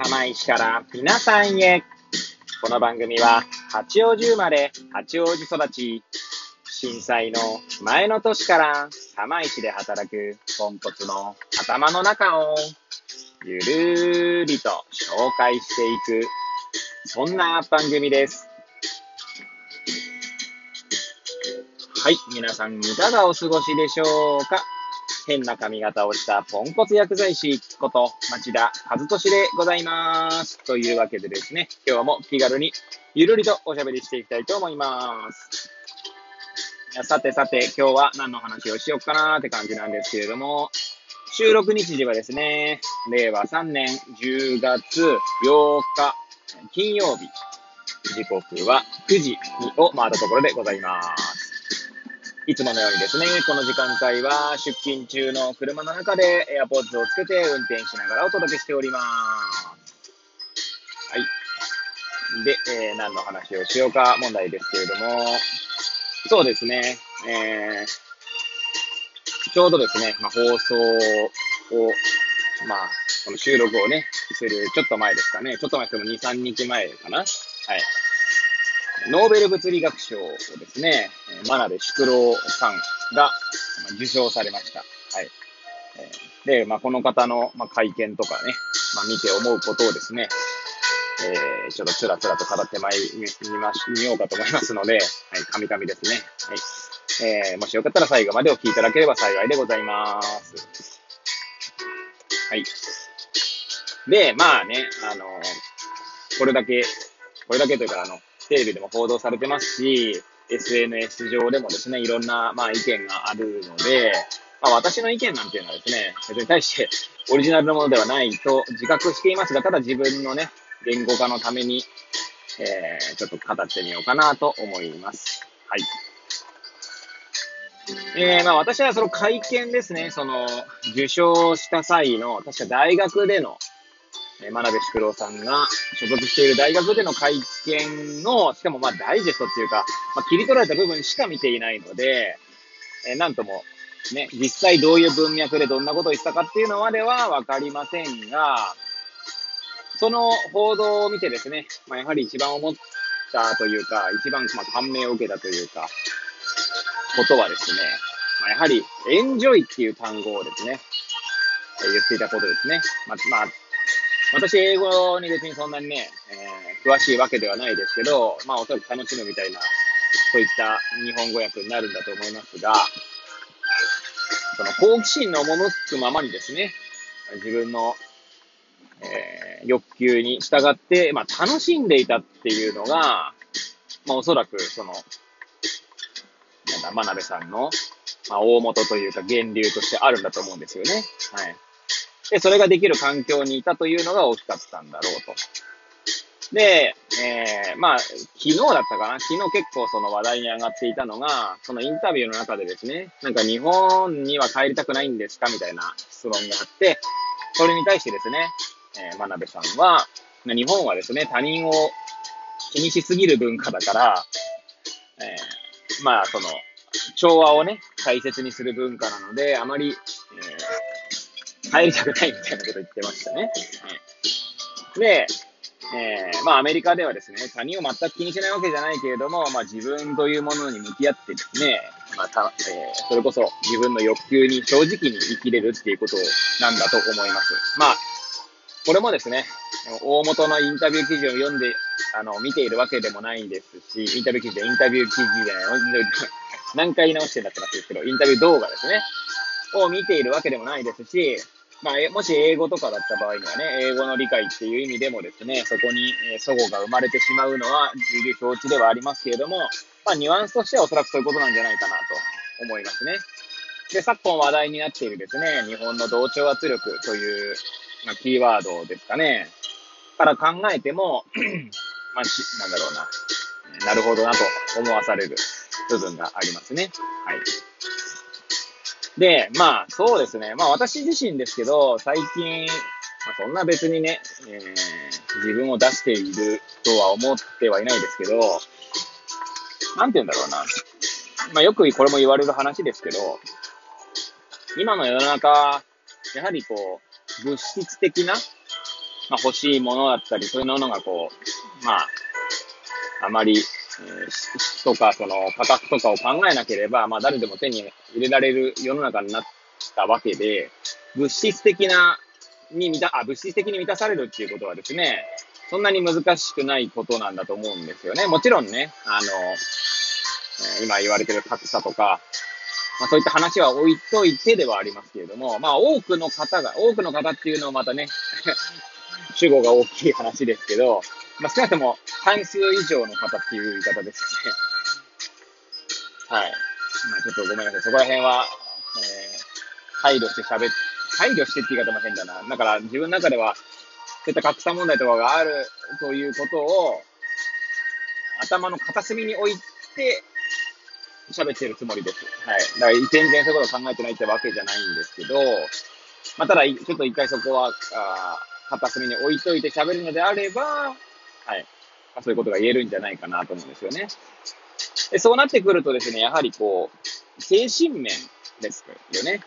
釜石から皆さんへ。この番組は八王子生まれ、八王子育ち、震災の前の年から釜石で働くポンコツの頭の中をゆるりと紹介していく、そんな番組です。はい、皆さんいかがお過ごしでしょうか？変な髪型をしたポンコツ薬剤師こと町田和俊でございます。というわけでですね、今日も気軽にゆるりとおしゃべりしていきたいと思います。さてさて、今日は何の話をしようかなーって感じなんですけれども、収録日時はですね、令和3年10月8日金曜日、時刻は9時を回ったところでございます。いつものようにですね、この時間帯は出勤中の車の中で AirPods をつけて運転しながらお届けしております。はい。で、えー、何の話をしようか問題ですけれども、そうですね、えー、ちょうどですね、まあ、放送を、まあ、この収録をね、するちょっと前ですかね、ちょっと前でも2、3日前かな。はい。ノーベル物理学賞をですね、真鍋淑郎さんが受賞されました。はい。で、まあ、この方の、ま会見とかね、まあ、見て思うことをですね、えー、ちょっとつらつらと語ってまいり、まし、見ようかと思いますので、はい、カミカミですね。はい。えー、もしよかったら最後までお聞きいただければ幸いでございます。はい。で、まあね、あのこれだけ、これだけというか、あの、テレビでも報道されてますし、SNS 上でもですね、いろんな、まあ、意見があるので、まあ、私の意見なんていうのはですね、別に対して オリジナルのものではないと自覚していますが、ただ自分のね、言語化のために、えー、ちょっと語ってみようかなと思います。はい。えー、まあ私はその会見ですね、その受賞した際の、確か大学でのえ真鍋淑郎さんが所属している大学での会見の、しかもまあダイジェストっていうか、まあ、切り取られた部分しか見ていないので、えなんとも、ね、実際どういう文脈でどんなことを言ったかっていうのまではわかりませんが、その報道を見てですね、まあ、やはり一番思ったというか、一番ま感銘を受けたというか、ことはですね、まあ、やはりエンジョイっていう単語をですね、言っていたことですね。まあ、まあ、私、英語に別にそんなにね、えー、詳しいわけではないですけど、まあ、おそらく楽しむみたいな、そういった日本語訳になるんだと思いますが、その好奇心の赴くままにですね、自分の、えー、欲求に従って、まあ、楽しんでいたっていうのが、まあ、おそらく、その、なんだ、真鍋さんの、まあ、大元というか、源流としてあるんだと思うんですよね。はい。で、それができる環境にいたというのが大きかったんだろうと。で、えー、まあ、昨日だったかな昨日結構その話題に上がっていたのが、そのインタビューの中でですね、なんか日本には帰りたくないんですかみたいな質問があって、それに対してですね、えー、真鍋さんは、日本はですね、他人を気にしすぎる文化だから、えー、まあ、その、調和をね、大切にする文化なので、あまり、えー、入りたくないみたいなこと言ってましたね。で、えー、まあアメリカではですね、他人を全く気にしないわけじゃないけれども、まあ自分というものに向き合ってですね、まあた、えー、それこそ自分の欲求に正直に生きれるっていうことなんだと思います。まあ、これもですね、大元のインタビュー記事を読んで、あの、見ているわけでもないですし、インタビュー記事でインタビュー記事で、何回直してんだって話ですけど、インタビュー動画ですね、を見ているわけでもないですし、まあ、もし英語とかだった場合にはね、英語の理解っていう意味でもですね、そこに、え齟齬が生まれてしまうのは重々承知ではありますけれども、まあ、ニュアンスとしてはおそらくそういうことなんじゃないかなと思いますね。で、昨今話題になっているですね、日本の同調圧力という、まあ、キーワードですかね、から考えても、まあ、なんだろうな、なるほどなと思わされる部分がありますね。はい。で、まあ、そうですね。まあ、私自身ですけど、最近、まあ、そんな別にね、えー、自分を出しているとは思ってはいないですけど、なんて言うんだろうな。まあ、よくこれも言われる話ですけど、今の世の中、やはりこう、物質的なまあ、欲しいものだったり、そういうものがこう、まあ、あまり、質とか、その価格とかを考えなければ、まあ、誰でも手に入れられる世の中になったわけで、物質的な、に満た、あ、物質的に満たされるっていうことはですね、そんなに難しくないことなんだと思うんですよね。もちろんね、あの、今言われてる格差とか、まあそういった話は置いといてではありますけれども、まあ多くの方が、多くの方っていうのはまたね、主語が大きい話ですけど、まあ少なくとも半数以上の方っていう言い方ですね。はい。まあちょっとごめんなさい。そこら辺は、えー、配慮して喋っ、配慮してって言い方も変だな。だから自分の中では、そういった格差問題とかがあるということを、頭の片隅に置いて、喋ってるつもりです。はい。だから、全然そういうことを考えてないってわけじゃないんですけど、まあ、ただ、ちょっと一回そこは、あ片隅に置いといて喋るのであれば、はい。まあ、そういうことが言えるんじゃないかなと思うんですよね。でそうなってくるとですね、やはりこう、精神面ですよね。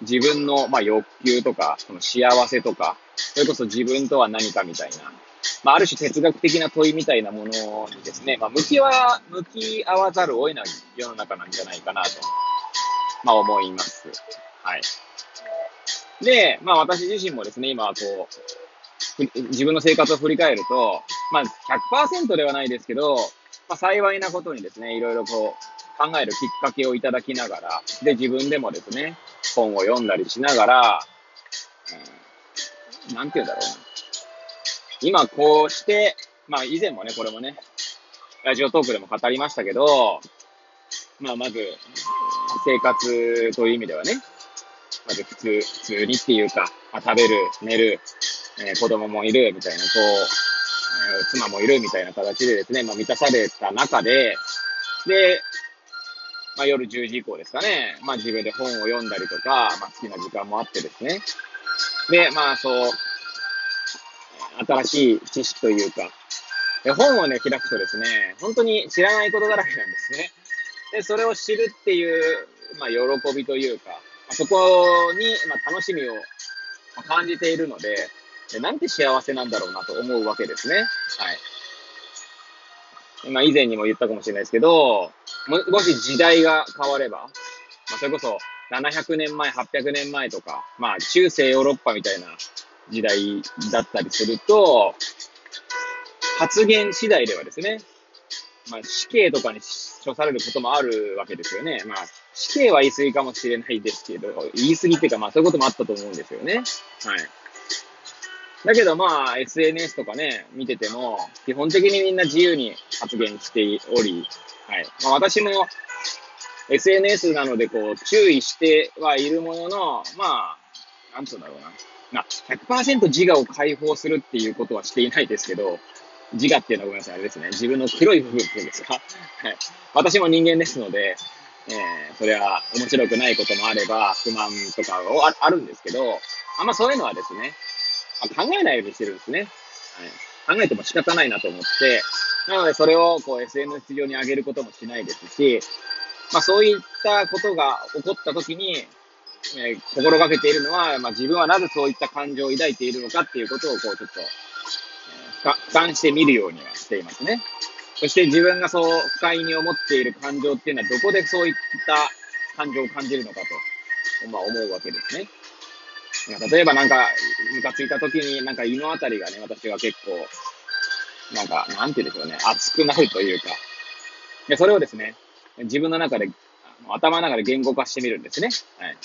自分の、まあ、欲求とか、その幸せとか、それこそ自分とは何かみたいな、まあ、ある種哲学的な問いみたいなものにですね、まあ、向きは、向き合わざるを得ない世の中なんじゃないかなと、まあ、思います。はい。で、まあ、私自身もですね、今、こう、自分の生活を振り返ると、まあ、100%ではないですけど、まあ、幸いなことにですね、いろいろこう、考えるきっかけをいただきながら、で、自分でもですね、本を読んだりしながら、うん、なんて言うんだろうな。今こうして、まあ以前もね、これもね、ラジオトークでも語りましたけど、まあまず、生活という意味ではね、まず普通、普通にっていうか、まあ、食べる、寝る、えー、子供もいるみたいな、こう、えー、妻もいるみたいな形でですね、まあ満たされた中で、で、まあ夜10時以降ですかね、まあ自分で本を読んだりとか、まあ好きな時間もあってですね、で、まあそう、新しい知識というか、本をね、開くとですね、本当に知らないことだらけなんですね。で、それを知るっていう、まあ、喜びというか、そこに、まあ、楽しみを感じているので、なんて幸せなんだろうなと思うわけですね。はい。まあ、以前にも言ったかもしれないですけど、ももし時代が変われば、まあ、それこそ700年前、800年前とか、まあ、中世ヨーロッパみたいな時代だったりすると、発言次第ではですね、まあ、死刑とかに処されることもあるわけですよね。まあ、死刑は言い過ぎかもしれないですけど、言い過ぎっていうか、まあそういうこともあったと思うんですよね。はい。だけどまあ、SNS とかね、見てても、基本的にみんな自由に発言しており、はい。まあ私も SNS なのでこう、注意してはいるものの、まあ、なんつうんだろうな。まあ、100%自我を解放するっていうことはしていないですけど、自我っていうのはごめんなさい、あれですね。自分の黒い部分っていうんですか？はい。私も人間ですので、えー、それは面白くないこともあれば、不満とかああるんですけど、あんまそういうのはですね、考えないようにしてるんですね。はい。考えても仕方ないなと思って、なのでそれをこう SNS 上に上げることもしないですし、まあそういったことが起こった時に、えー、心がけているのは、まあ、自分はなぜそういった感情を抱いているのかっていうことを、こう、ちょっと、えー、俯瞰してみるようにはしていますね。そして自分がそう不快に思っている感情っていうのは、どこでそういった感情を感じるのかと、まあ、思うわけですね。例えばなんか、ムカついた時に、なんか胃のあたりがね、私は結構、なんか、なんて言うんでしょうね、熱くなるというか、でそれをですね、自分の中で、頭の中で言語化してみるんですね。はい。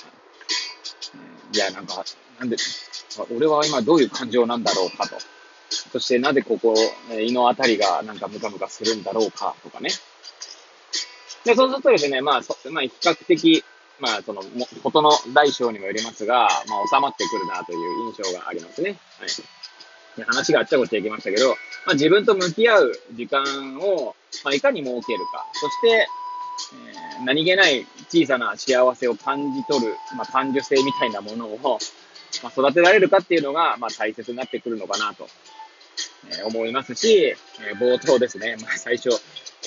いや、なんか、なんで、俺は今どういう感情なんだろうかと。そしてなぜここ、胃のあたりがなんかムカムカするんだろうかとかね。で、そうするとですね、まあ、そまあ、比較的、まあ、その、ことの大小にもよりますが、まあ、収まってくるなという印象がありますね。はい。で話があっちゃこっちゃいきましたけど、まあ、自分と向き合う時間を、まあ、いかに設けるか。そして、えー、何気ない小さな幸せを感じ取る、まあ、感受性みたいなものを、まあ、育てられるかっていうのが、まあ、大切になってくるのかなと、え、思いますし、え、冒頭ですね、まあ、最初、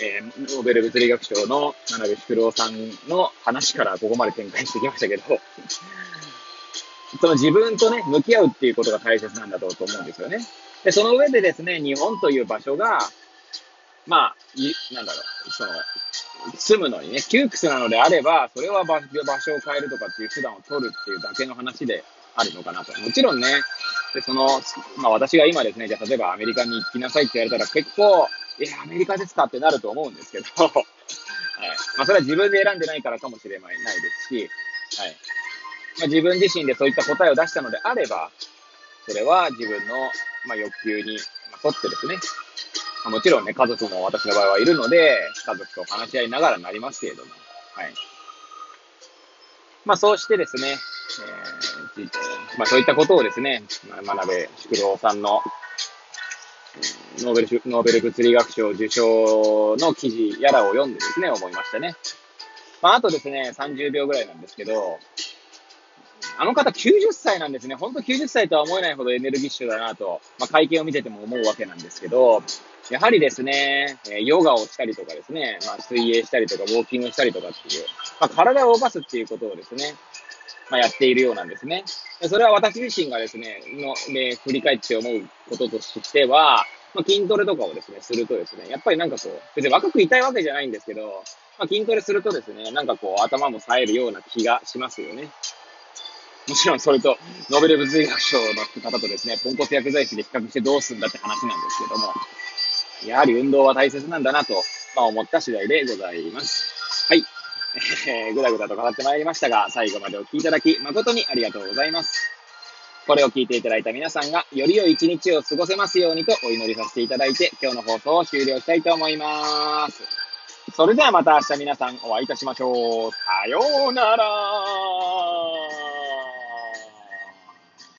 え、ノーベル物理学賞の真鍋淑郎さんの話からここまで展開してきましたけど、その自分とね、向き合うっていうことが大切なんだろうと思うんですよね。で、その上でですね、日本という場所が、まあ、い、なんだろう、その、住むのにね、窮屈なのであれば、それは場所を変えるとかっていう手段を取るっていうだけの話であるのかなと。もちろんね、で、その、まあ私が今ですね、じゃあ例えばアメリカに行きなさいって言われたら結構、え、アメリカですかってなると思うんですけど、はい。まあそれは自分で選んでないからかもしれないですし、はい。まあ、自分自身でそういった答えを出したのであれば、それは自分の、まあ、欲求に沿ってですね、まあ、もちろんね、家族も私の場合はいるので、家族と話し合いながらなりますけれども、はい。まあそうしてですね、えー、まあそういったことをですね、真鍋淑郎さんの、ノーベル、ノーベル物理学賞受賞の記事やらを読んでですね、思いましたね。まああとですね、30秒ぐらいなんですけど、あの方90歳なんですね。ほんと90歳とは思えないほどエネルギッシュだなと、まあ、会見を見てても思うわけなんですけど、やはりですね、ヨガをしたりとかですね、まあ、水泳したりとか、ウォーキングしたりとかっていう、まあ、体を動かすっていうことをですね、まあ、やっているようなんですね。それは私自身がですね、の、で、振り返って思うこととしては、まあ、筋トレとかをですね、するとですね、やっぱりなんかこう、別に若くいたいわけじゃないんですけど、まあ、筋トレするとですね、なんかこう、頭も冴えるような気がしますよね。もちろんそれと、ノーベル物理学賞の方とですね、ポンコツ薬剤師で比較してどうすんだって話なんですけども、やはり運動は大切なんだなと、まあ、思った次第でございます。えー、ぐだぐだと語ってまいりましたが、最後までお聴きいただき、誠にありがとうございます。これを聞いていただいた皆さんが、より良い一日を過ごせますようにとお祈りさせていただいて、今日の放送を終了したいと思います。それではまた明日皆さんお会いいたしましょう。さようなら